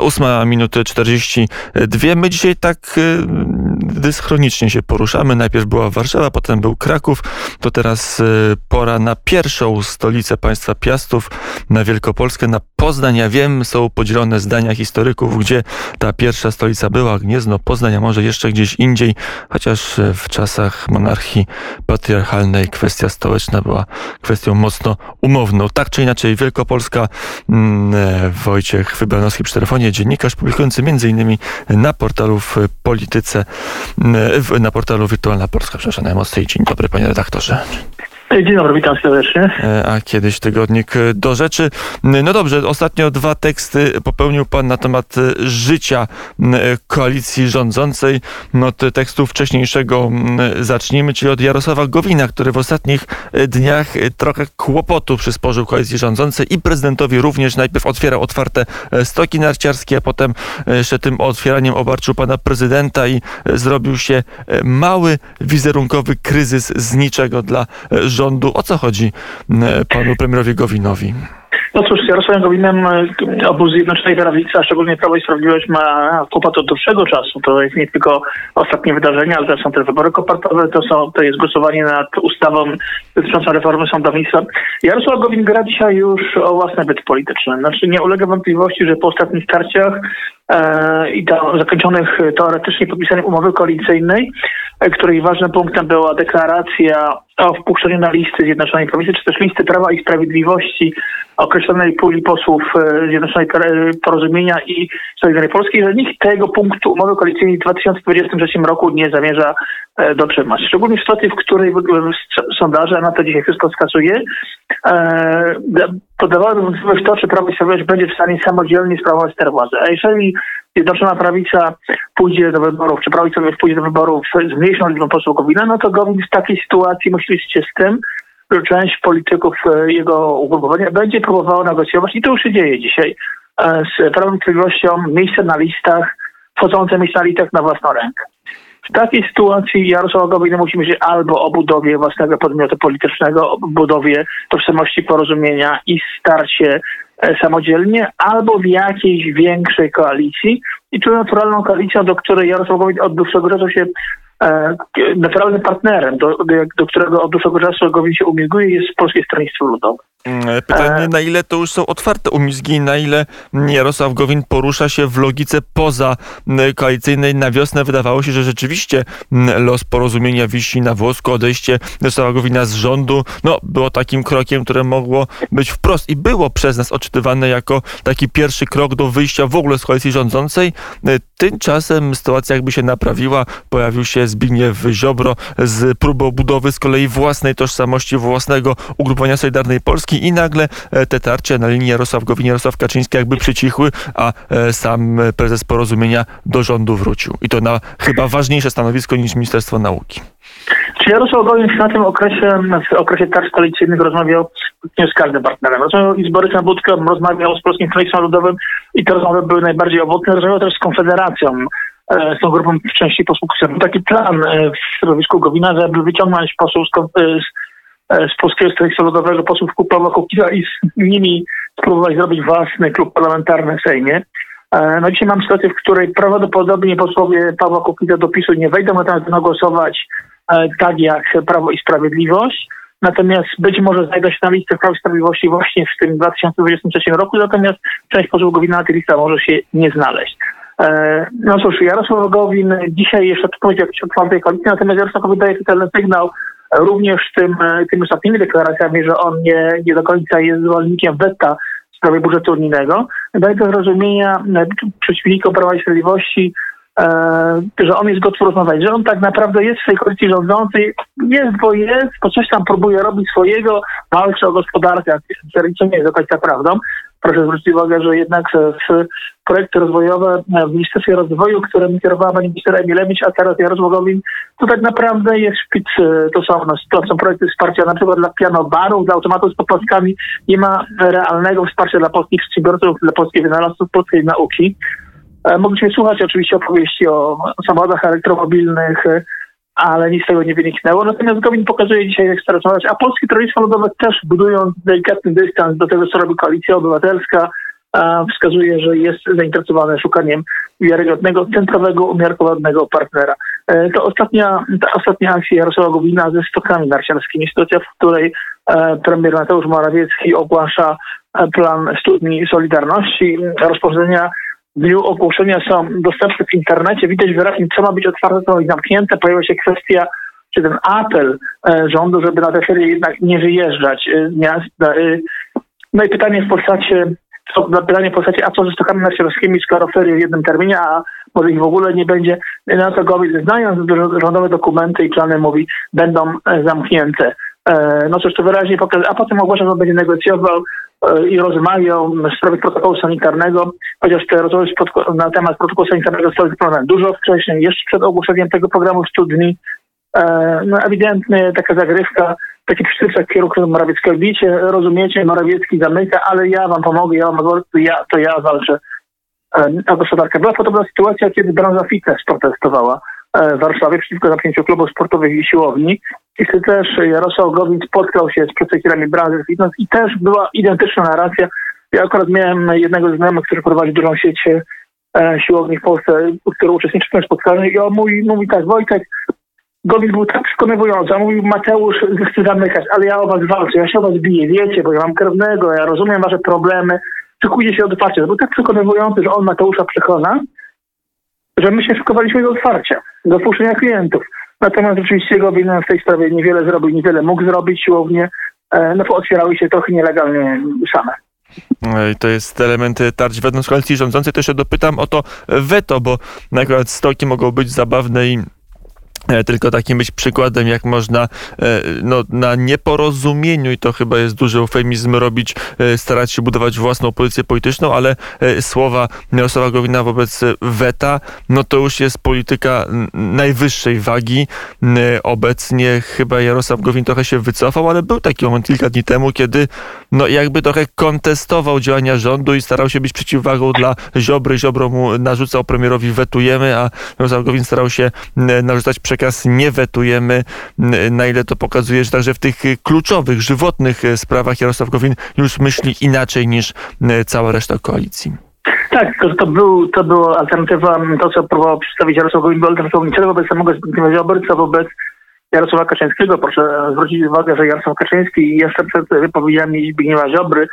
8 minuty 42. My dzisiaj tak dyschronicznie się poruszamy. Najpierw była Warszawa, potem był Kraków. To teraz pora na pierwszą stolicę państwa Piastów, na Wielkopolskę, na Poznań. Ja wiem, są podzielone zdania historyków, gdzie ta pierwsza stolica była. Gniezno, Poznań, a może jeszcze gdzieś indziej, chociaż w czasach monarchii patriarchalnej kwestia stołeczna była kwestią mocno umowną. Tak czy inaczej, Wielkopolska, mm, e, Wojciech Wybranowski przy telefonie, dziennikarz publikujący m.in. na portalu w Polityce, na portalu Wirtualna Polska. Przepraszam najmocniej. Dzień dobry, panie redaktorze. Dzień dobry, witam serdecznie. E, a kiedyś tygodnik e, do rzeczy. No dobrze, ostatnio dwa teksty popełnił pan na temat e, życia koalicji rządzącej. No od tekstu wcześniejszego zacznijmy, czyli od Jarosława Gowina, który w ostatnich dniach trochę kłopotu przysporzył koalicji rządzącej i prezydentowi również. Najpierw otwierał otwarte stoki narciarskie, a potem jeszcze tym otwieraniem obarczył pana prezydenta i zrobił się mały wizerunkowy kryzys z niczego dla rządu rządu. O co chodzi panu premierowi Gowinowi? No cóż, z Jarosławem Gowinem e, obóz Zjednoczonej Prawicy, a szczególnie Prawo i Sprawiedliwość ma kłopot od dłuższego czasu. To jest nie tylko ostatnie wydarzenia, ale też są te wybory kopartowe, to, są, to jest głosowanie nad ustawą dotyczącą reformy sądownictwa. Jarosław Gowin gra dzisiaj już o własny byt polityczny. Znaczy nie ulega wątpliwości, że po ostatnich starciach e, i to zakończonych teoretycznie podpisaniem umowy koalicyjnej, e, której ważnym punktem była deklaracja o wpuszczeniu na listy Zjednoczonej Prawicy, czy też listy Prawa i Sprawiedliwości określonej puli posłów e, Zjednoczonej Porozumienia i Solidarnej Polskiej, że nikt tego punktu umowy koalicyjnej w 2023 roku nie zamierza e, dotrzymać. Szczególnie w sytuacji, w której sondaże, a na to dzisiaj wszystko wskazuje, e, podawały wątpliwość to, czy Prawo i Sprawiedliwość będzie w stanie samodzielnie sprawować tę władzę. A jeżeli Zjednoczona Prawica pójdzie do wyborów, czy Prawo i Sprawiedliwość pójdzie do wyborów z mniejszą liczbą posłów Gowina, no to Gowin w takiej sytuacji musi się z tym, że część polityków e, jego ugrupowania będzie próbowało negocjować i to już się dzieje dzisiaj e, z Prawem Sprawiedliwością miejsce na listach, wchodzące miejsca na listach na własną rękę. W takiej sytuacji Jarosław Gowin musi myśleć albo o budowie własnego podmiotu politycznego, o budowie tożsamości porozumienia i starcie e, samodzielnie, albo w jakiejś większej koalicji. I tu naturalną koalicją, do której Jarosław Gowin od dłuższego czasu się naturalnym partnerem, do, do, którego od dłuższego czasu Gowin się umieguje, jest Polskie Stronnictwo Ludowe. Mm, pytanie, e, na ile to już są otwarte umizgi, na ile Jarosław Gowin porusza się w logice poza koalicyjnej. Na wiosnę wydawało się, że rzeczywiście los porozumienia wisi na włosku. Odejście Jarosława Gowina z rządu no, było takim krokiem, które mogło być wprost i było przez nas odczytywane jako taki pierwszy krok do wyjścia w ogóle z koalicji rządzącej. Tymczasem sytuacja jakby się naprawiła. Pojawił się Zbigniew Ziobro z próbą budowy z kolei własnej tożsamości, własnego ugrupowania Solidarnej Polski i nagle e, te tarcia na linii Jarosław Gowin, Jarosław Kaczyński jakby przycichły, a e, sam prezes porozumienia do rządu wrócił. I to na chyba ważniejsze stanowisko niż Ministerstwo Nauki. Czy Jarosław Gowin na tym okresie, w okresie tarcz koalicyjnych rozmawiał nie z każdym partnerem. Rozmawiał i z Borysem Budką, rozmawiał z Polskim Stronnictwem Ludowym i te rozmowy były najbardziej owocne. Rozmawiał też z Konfederacją, e, z tą grupą w części posłów. Był taki plan w środowisku Gowina, żeby wyciągnąć posłów z, z Polskiego Stronnictwa Ludowego posłów Pawła Kukiza i z nimi spróbować zrobić własny klub parlamentarny w Sejmie. E, no dzisiaj mam sytuację, w której prawdopodobnie posłowie Pawła Kukiza do PiSu nie wejdą, natomiast będą głosować e, tak jak Prawo i Sprawiedliwość. Natomiast być może znajdą się na liście Prawa i Sprawiedliwości właśnie w tym 2023 roku, natomiast część posłów Gowina na tej liście może się nie znaleźć. No cóż, Jarosław Gowin dzisiaj jeszcze odpowiedział jakiejś otwartej koalicji, natomiast Jarosław Gowin daje ten sygnał, również tym, e, tymi ostatnimi deklaracjami, że on nie, nie do końca jest zwolennikiem weta w sprawie budżetu unijnego, daje do zrozumienia e, przeciwnikom Prawa i Sprawiedliwości, e, że on jest gotów rozmawiać, że on tak naprawdę jest w tej koalicji rządzącej, jest, bo jest, bo coś tam próbuje robić swojego, walczy o gospodarkę, co nie jest do końca prawdą. Proszę zwrócić uwagę, że jednak projekty rozwojowe w Ministerstwie Rozwoju, którym kierowała pani minister Emilewicz, a teraz Jarosław Gowin, to tak naprawdę jest szpic. To są, no, to są projekty wsparcia na przykład dla pianobarów, dla automatów z poplaskami. Nie ma realnego wsparcia dla polskich przedsiębiorców, dla polskich wynalazców, polskiej nauki. E, mogliśmy słuchać oczywiście opowieści o samochodach elektromobilnych, ale nic z tego nie wyniknęło. Natomiast Gowin pokazuje dzisiaj, jak startować, a Polskie Stronnictwo Ludowe też budują delikatny dystans do tego, co robi Koalicja Obywatelska, wskazuje, że jest zainteresowany szukaniem wiarygodnego, centrowego, umiarkowanego partnera. E, to ostatnia, ta ostatnia akcja Jarosława Gowina ze stokami narciarskimi, sytuacja, w której e, premier Mateusz Morawiecki ogłasza e, plan studni Solidarności, rozporządzenia w dniu ogłoszenia są dostępne w internecie. Widać wyraźnie, co ma być otwarte, co ma być zamknięte. Pojawia się kwestia, czy ten apel rządu, żeby na te ferie jednak nie wyjeżdżać z miast. No i pytanie w postaci pytanie w postaci, a co ze stokami narciarskimi, skoro ferie w jednym terminie, a może ich w ogóle nie będzie. Na to Gowin, znając rządowe dokumenty i plany, mówi, będą e, zamknięte. E, no cóż, to wyraźnie pokazuje, a potem ogłasza, że będzie negocjował e, i rozmawiał w sprawie protokołu sanitarnego, chociaż te rozmowy na temat protokołu sanitarnego zostały wykonane dużo wcześniej, jeszcze przed ogłoszeniem tego programu w 100 dni. No ewidentnie taka zagrywka taki przytyczek w kierunku Morawieckiego. Widzicie, rozumiecie, Morawiecki zamyka, ale ja wam pomogę, ja wam ja, to ja walczę o gospodarkę. Była podobna sytuacja, kiedy branża fitness protestowała e, w Warszawie przeciwko zamknięciu klubów sportowych i siłowni. I wtedy też Jarosław Gowin spotkał się z przedstawicielami branży fitness i też była identyczna narracja. Ja akurat miałem jednego z znajomych, który prowadzi dużą sieć e, siłowni w Polsce, który uczestniczył w tym spotkaniu i on mówi, mówi tak, Wojtek, Gowin był tak przekonywujący, a mówił Mateusz, chce zamykać, ale ja o was walczę, ja się o was biję, wiecie, bo ja mam krewnego, ja rozumiem wasze problemy, szykujcie się do otwarcia. Był tak przekonywujący, że on Mateusza przekona, że my się szykowaliśmy do otwarcia, do wpuszczenia klientów. Natomiast rzeczywiście Gowin w tej sprawie niewiele zrobił, niewiele mógł zrobić siłownie, e, no bo otwierały się trochę nielegalnie same. To jest element tarć wewnątrz koalicji rządzącej. To jeszcze dopytam o to weto, bo na przykład stoki mogą być zabawne i E, tylko takim być przykładem, jak można e, no, na nieporozumieniu, i to chyba jest duży eufemizm, robić, e, starać się budować własną pozycję polityczną, ale słowa Jarosława Gowina wobec weta, no to już jest polityka najwyższej wagi. Obecnie chyba Jarosław Gowin trochę się wycofał, ale był taki moment kilka dni temu, kiedy no jakby trochę kontestował działania rządu i starał się być przeciwwagą dla Ziobry. Ziobro mu narzucał premierowi wetujemy, a Jarosław Gowin starał się narzucać przekaz przekaz nie wetujemy. Na ile to pokazuje, że także w tych kluczowych, żywotnych e, sprawach Jarosław Gowin już myśli inaczej niż cała reszta koalicji. Tak, to, to, był, to była alternatywa, to co próbował przedstawić Jarosław Gowin, był alternatywą tyle wobec samego co wobec Jarosława Kaczyńskiego. Proszę zwrócić uwagę, że Jarosław Kaczyński jeszcze przed wypowiedziami Zbigniewa Ziobry E,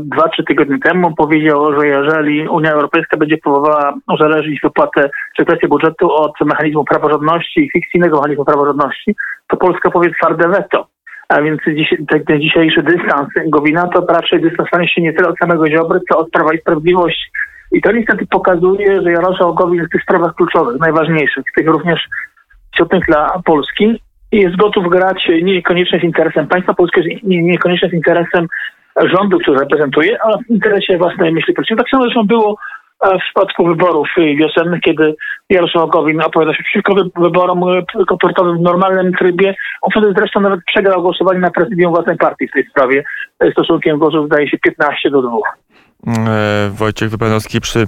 dwa, trzy tygodnie temu powiedział, że jeżeli Unia Europejska będzie próbowała uzależnić wypłatę czy kwestię budżetu od mechanizmu praworządności i fikcyjnego mechanizmu praworządności, to Polska powie twarde weto. A więc dziś, ten, dzisiejszy dystans Gowina to raczej dystansowanie się nie tyle od samego Ziobry, co od Prawa i Sprawiedliwości. I to niestety pokazuje, że Jarosław Gowin w tych sprawach kluczowych, najważniejszych, tych również istotnych dla Polski, jest gotów grać niekoniecznie z interesem państwa polskiego, niekoniecznie z interesem rządu, który reprezentuje, ale w interesie własnej myśli politycznej. Tak samo zresztą było e, w przypadku wyborów wiosennych, kiedy Jarosław Gowin opowiada się przeciwko wyborom e, kopertowym w normalnym trybie. On wtedy zresztą nawet przegrał głosowanie na prezydium własnej partii w tej sprawie. E, stosunkiem głosów zdaje się 15 do 2. Wojciech Wypanowski przy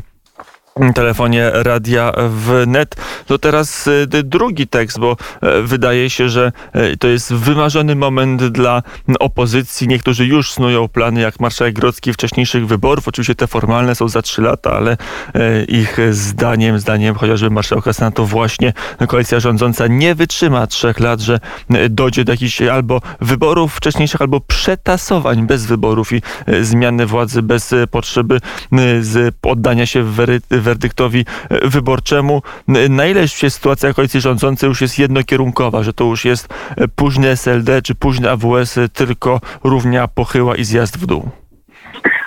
telefonie Radia Wnet. To teraz y, drugi tekst, bo e, wydaje się, że e, to jest wymarzony moment dla opozycji. Niektórzy już snują plany jak marszałek Grodzki wcześniejszych wyborów. Oczywiście te formalne są za trzy lata, ale e, ich zdaniem, zdaniem chociażby marszałka Senatu właśnie koalicja rządząca nie wytrzyma trzech lat, że dojdzie do jakichś albo wyborów wcześniejszych, albo przetasowań bez wyborów i zmiany władzy bez potrzeby z oddania się w werdyktowi e, wyborczemu. Na ile się sytuacja koalicji rządzącej już jest jednokierunkowa, że to już jest e, późny SLD czy późny AWS, e, tylko równia pochyła i zjazd w dół?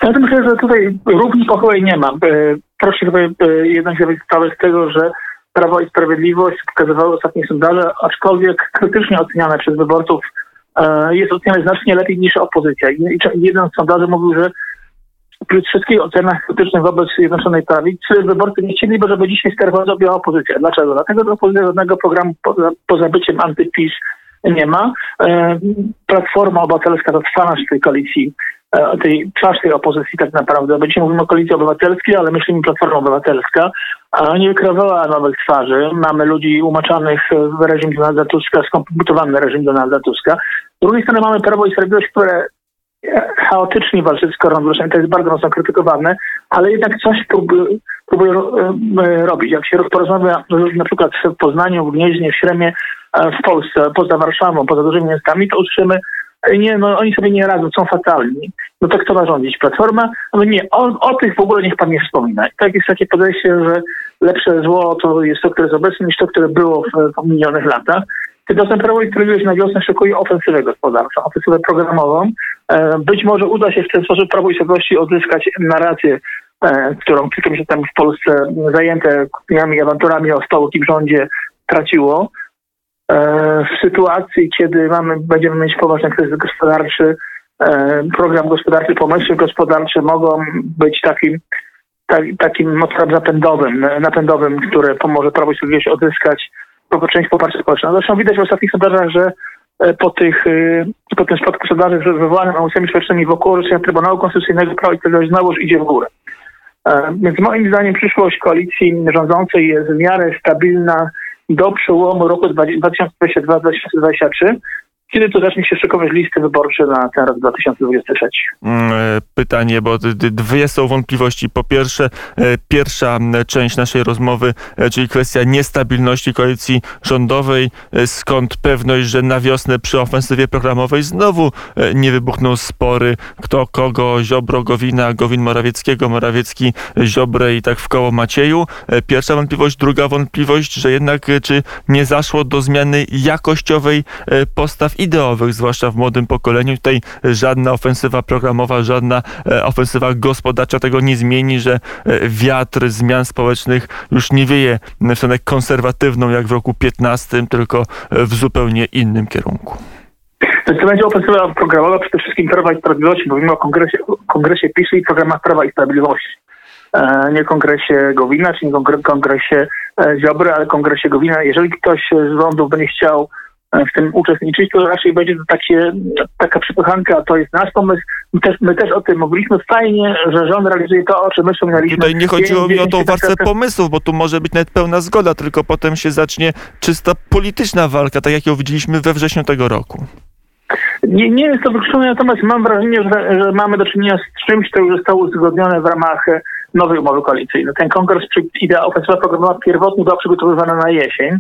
Ja myślę, że tutaj równi pochyłej nie ma. Proszę sobie jednak zdawać sprawę z tego, że Prawo i Sprawiedliwość pokazywały ostatnie sondaże, aczkolwiek krytycznie oceniane przez wyborców, jest oceniane znacznie lepiej niż opozycja. Jeden z sondaży mówił, że przy wszystkich ocenach krytycznych wobec Zjednoczonej Prawicy wyborcy nie chcieliby, żeby dzisiaj sterowała zrobiła opozycja. Dlaczego? Dlatego, że opozycja żadnego programu poza, poza byciem antypis nie ma. E, Platforma Obywatelska to twarz tej koalicji, e, tej twarz tej opozycji tak naprawdę. Będzie mówimy o koalicji obywatelskiej, ale myślimy Platforma Obywatelska. A nie wykreowała nowych twarzy. Mamy ludzi umaczanych w reżim Donalda Tuska, skompromitowany reżim Donalda Tuska. Z drugiej strony mamy Prawo i Sprawiedliwość, które chaotycznie walczyć z koronawirusem. To jest bardzo mocno krytykowane, ale jednak coś próbują, próbują robić. Jak się porozmawia na przykład w Poznaniu, w Gnieźnie, w Śremie, w Polsce, poza Warszawą, poza dużymi miastami, to usłyszymy nie, no oni sobie nie radzą, są fatalni. No to kto ma rządzić? Platforma? No nie, o, o tych w ogóle niech pan nie wspomina. I tak jest takie podejście, że lepsze zło to jest to, które jest obecne, niż to, które było w, w minionych latach. Tymczasem Prawo i Sprawiedliwość na wiosnę szykuje ofensywę gospodarczą, ofensywę programową. E, być może uda się w ten sposób Prawo i Sprawiedliwości odzyskać narrację, e, którą kilka miesięcy temu w Polsce zajęte kłótniami awanturami o stołki w rządzie traciło. E, w sytuacji, kiedy mamy, będziemy mieć poważny kryzys gospodarczy, program gospodarczy, pomysły gospodarcze mogą być takim, tak, takim motorem zapędowym, napędowym, które pomoże Prawo i Sprawiedliwość odzyskać część poparcia społecznego. Zresztą widać w ostatnich sondażach, że e, po, tych, e, po tym spadku sondaży wywołanym emocjami społecznymi wokół orzeczenia Trybunału Konstytucyjnego Prawo i Sprawiedliwość znowuż idzie w górę. E, więc moim zdaniem przyszłość koalicji rządzącej jest w miarę stabilna do przełomu roku 2022-2023 kiedy to zacznie się szykować listy wyborcze na ten rok 2023? Mm, e, pytanie, bo dwie są wątpliwości. Po pierwsze, e, pierwsza część naszej rozmowy, e, czyli kwestia niestabilności koalicji rządowej. Skąd pewność, że na wiosnę przy ofensywie programowej znowu nie wybuchną spory, kto kogo, Ziobro, Gowina, Gowin Morawieckiego, Morawiecki, Ziobrę i tak w koło Macieju. Pierwsza wątpliwość. Druga wątpliwość, że jednak czy nie zaszło do zmiany jakościowej postaw ideowych, zwłaszcza w młodym pokoleniu. Tutaj żadna ofensywa programowa, żadna e, ofensywa gospodarcza tego nie zmieni, że e, wiatr zmian społecznych już nie wieje w stronę konserwatywną jak w roku 15, tylko e, w zupełnie innym kierunku. To będzie ofensywa programowa przede wszystkim Prawa i Sprawiedliwości. Mówimy o kongresie, kongresie PiSu i programach Prawa i Sprawiedliwości. Nie kongresie Gowina, czy nie kongresie Ziobry, ale kongresie Gowina. Jeżeli ktoś z rządu będzie chciał w tym uczestniczyć, to raczej będzie to takie, taka przypychanka, to jest nasz pomysł. My też, my też o tym mówiliśmy. Fajnie, że rząd realizuje to, o czym my wspominaliśmy. Tutaj nie chodziło mi o tą warstwę pomysłów, bo tu może być nawet pełna zgoda, tylko potem się zacznie czysta polityczna walka, tak jak ją widzieliśmy we wrześniu tego roku. Nie, nie jest to wykluczone, natomiast mam wrażenie, że, że, mamy do czynienia z czymś, co już zostało uzgodnione w ramach nowej umowy koalicyjnej. Ten kongres, idea ofensywa programowa pierwotnie była przygotowywana na jesień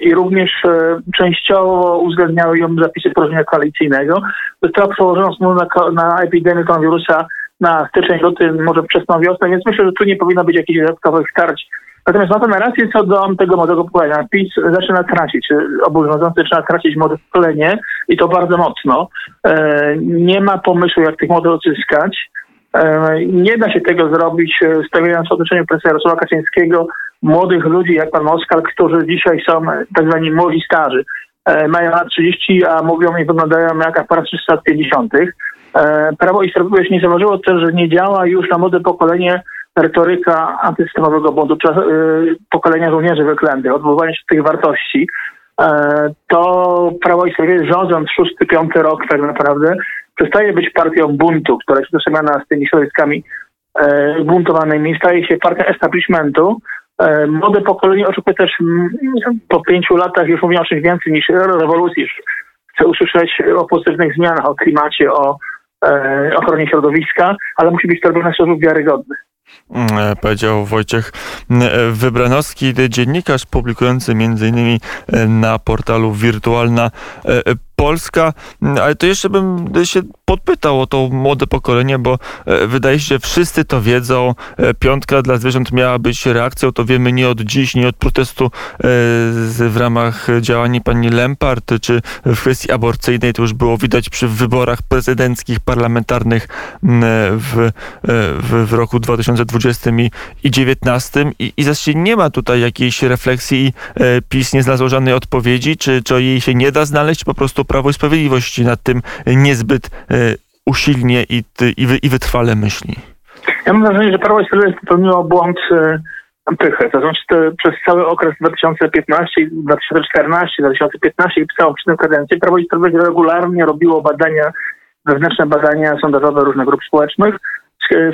i również e, częściowo uwzględniały ją zapisy porozumienia koalicyjnego. Została przełożona na, na epidemię koronawirusa na styczeń, luty, może wczesną wiosnę, więc myślę, że tu nie powinno być jakichś dodatkowych starć. Natomiast ma pan rację co do tego młodego pokolenia. PiS zaczyna tracić, obowiązujący zaczyna tracić młode pokolenie i to bardzo mocno. E, nie ma pomysłu, jak tych młodych odzyskać. E, nie da się tego zrobić stawiając w otoczeniu prezesa Jarosława Kaczyńskiego młodych ludzi jak pan Moskal, którzy dzisiaj są tak zwani młodzi starzy. E, mają lat 30, a mówią i wyglądają jak aparat 350. E, Prawo i Sprawiedliwość nie zauważyło też, że nie działa już na młode pokolenie retoryka antysystemowego buntu, e, pokolenia żołnierzy wyklętych, odwoływanie się do tych wartości. To Prawo i Sprawiedliwość rządząc szósty, piąty rok tak naprawdę przestaje być partią buntu, która się tożsamiana z tymi środowiskami buntowanymi, staje się partią establishmentu, E, młode pokolenie oczekuje też mm, po pięciu latach już mówią o czymś więcej niż rewolucji. Chce usłyszeć o pozytywnych zmianach, o klimacie, o e, ochronie środowiska, ale musi być to robione w sposób wiarygodny. Mm, e, powiedział Wojciech mm, Wybranowski, dziennikarz publikujący m.in. na portalu Wirtualna Polska, ale to jeszcze bym się podpytał o to młode pokolenie, bo e, wydaje się, że wszyscy to wiedzą. E, piątka dla zwierząt miała być reakcją, to wiemy nie od dziś, nie od protestu e, w ramach działań pani Lempart, czy w kwestii aborcyjnej, to już było widać przy wyborach prezydenckich, parlamentarnych w, w, w roku 2020 i 2019 i, i nie ma tutaj jakiejś refleksji PiS nie znalazło żadnej odpowiedzi, czy, czy jej się nie da znaleźć, po prostu Prawo i Sprawiedliwość nad tym niezbyt e, usilnie i, i, i wytrwale myśli? Ja mam wrażenie, że Prawo i Sprawiedliwość popełniło błąd e, pychy. To znaczy to przez cały okres 2015, 2014, 2015 i całą przyszłą kadencję Prawo i Sprawiedliwość regularnie robiło badania, wewnętrzne badania sondażowe różnych grup społecznych,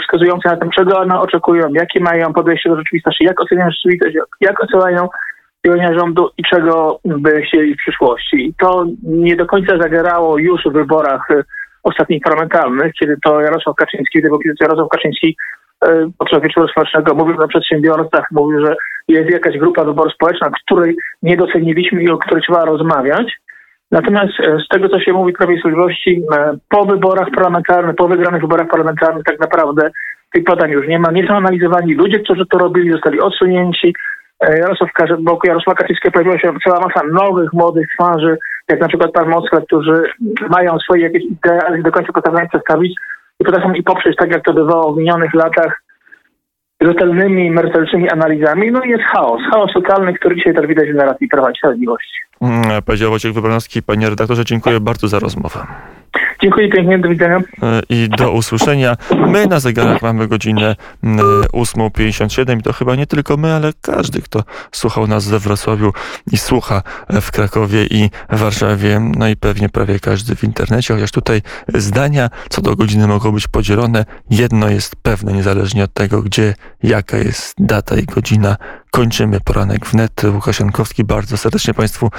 wskazujące na tym, czego one oczekują, jakie mają podejście do rzeczywistości, jak oceniają rzeczywistość, jak oceniają działania rządu i czego by chcieli w przyszłości. I to nie do końca zagrało już w wyborach ostatnich parlamentarnych, kiedy to Jarosław Kaczyński, kiedy Jarosław Kaczyński e, podczas wieczoru społecznego mówił o przedsiębiorcach, mówił, że jest jakaś grupa wyboru społeczna, której nie doceniliśmy i o której trzeba rozmawiać. Natomiast e, z tego, co się mówi w Prawie Sprawiedliwości, e, po wyborach parlamentarnych, po wygranych wyborach parlamentarnych tak naprawdę tych badań już nie ma. Nie są analizowani ludzie, którzy to robili, zostali odsunięci. E, Jarosław, wokół Jarosława Kaczyńskiego pojawiła się cała masa nowych, młodych twarzy, jak na przykład pan Moskwa, którzy mają swoje jakieś idee, ale do końca potrafią przedstawić i potrafią i poprzeć, tak jak to bywało w minionych latach, rzetelnymi, merytorycznymi analizami. No i jest chaos. Chaos totalny, który dzisiaj też widać w narracji Prawa i Sprawiedliwości. Mm, powiedział Wojciech Wybranowski. Panie redaktorze, dziękuję bardzo za rozmowę. Dziękuję pięknie, do widzenia. E, I do usłyszenia. My na zegarach mamy godzinę 8.57 mm, i to chyba nie tylko my, ale każdy, kto słuchał nas we Wrocławiu i słucha w Krakowie i Warszawie, no i pewnie prawie każdy w internecie, chociaż tutaj zdania co do godziny mogą być podzielone. Jedno jest pewne, niezależnie od tego, gdzie, jaka jest data i godzina. Kończymy poranek wnet. Łukasz Jankowski, bardzo serdecznie Państwu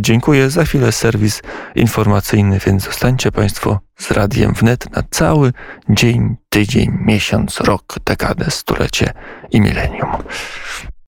dziękuję. Za chwilę serwis informacyjny, więc zostańcie Państwo z Radiem Wnet na cały dzień, tydzień, miesiąc, rok, dekadę, stulecie i milenium.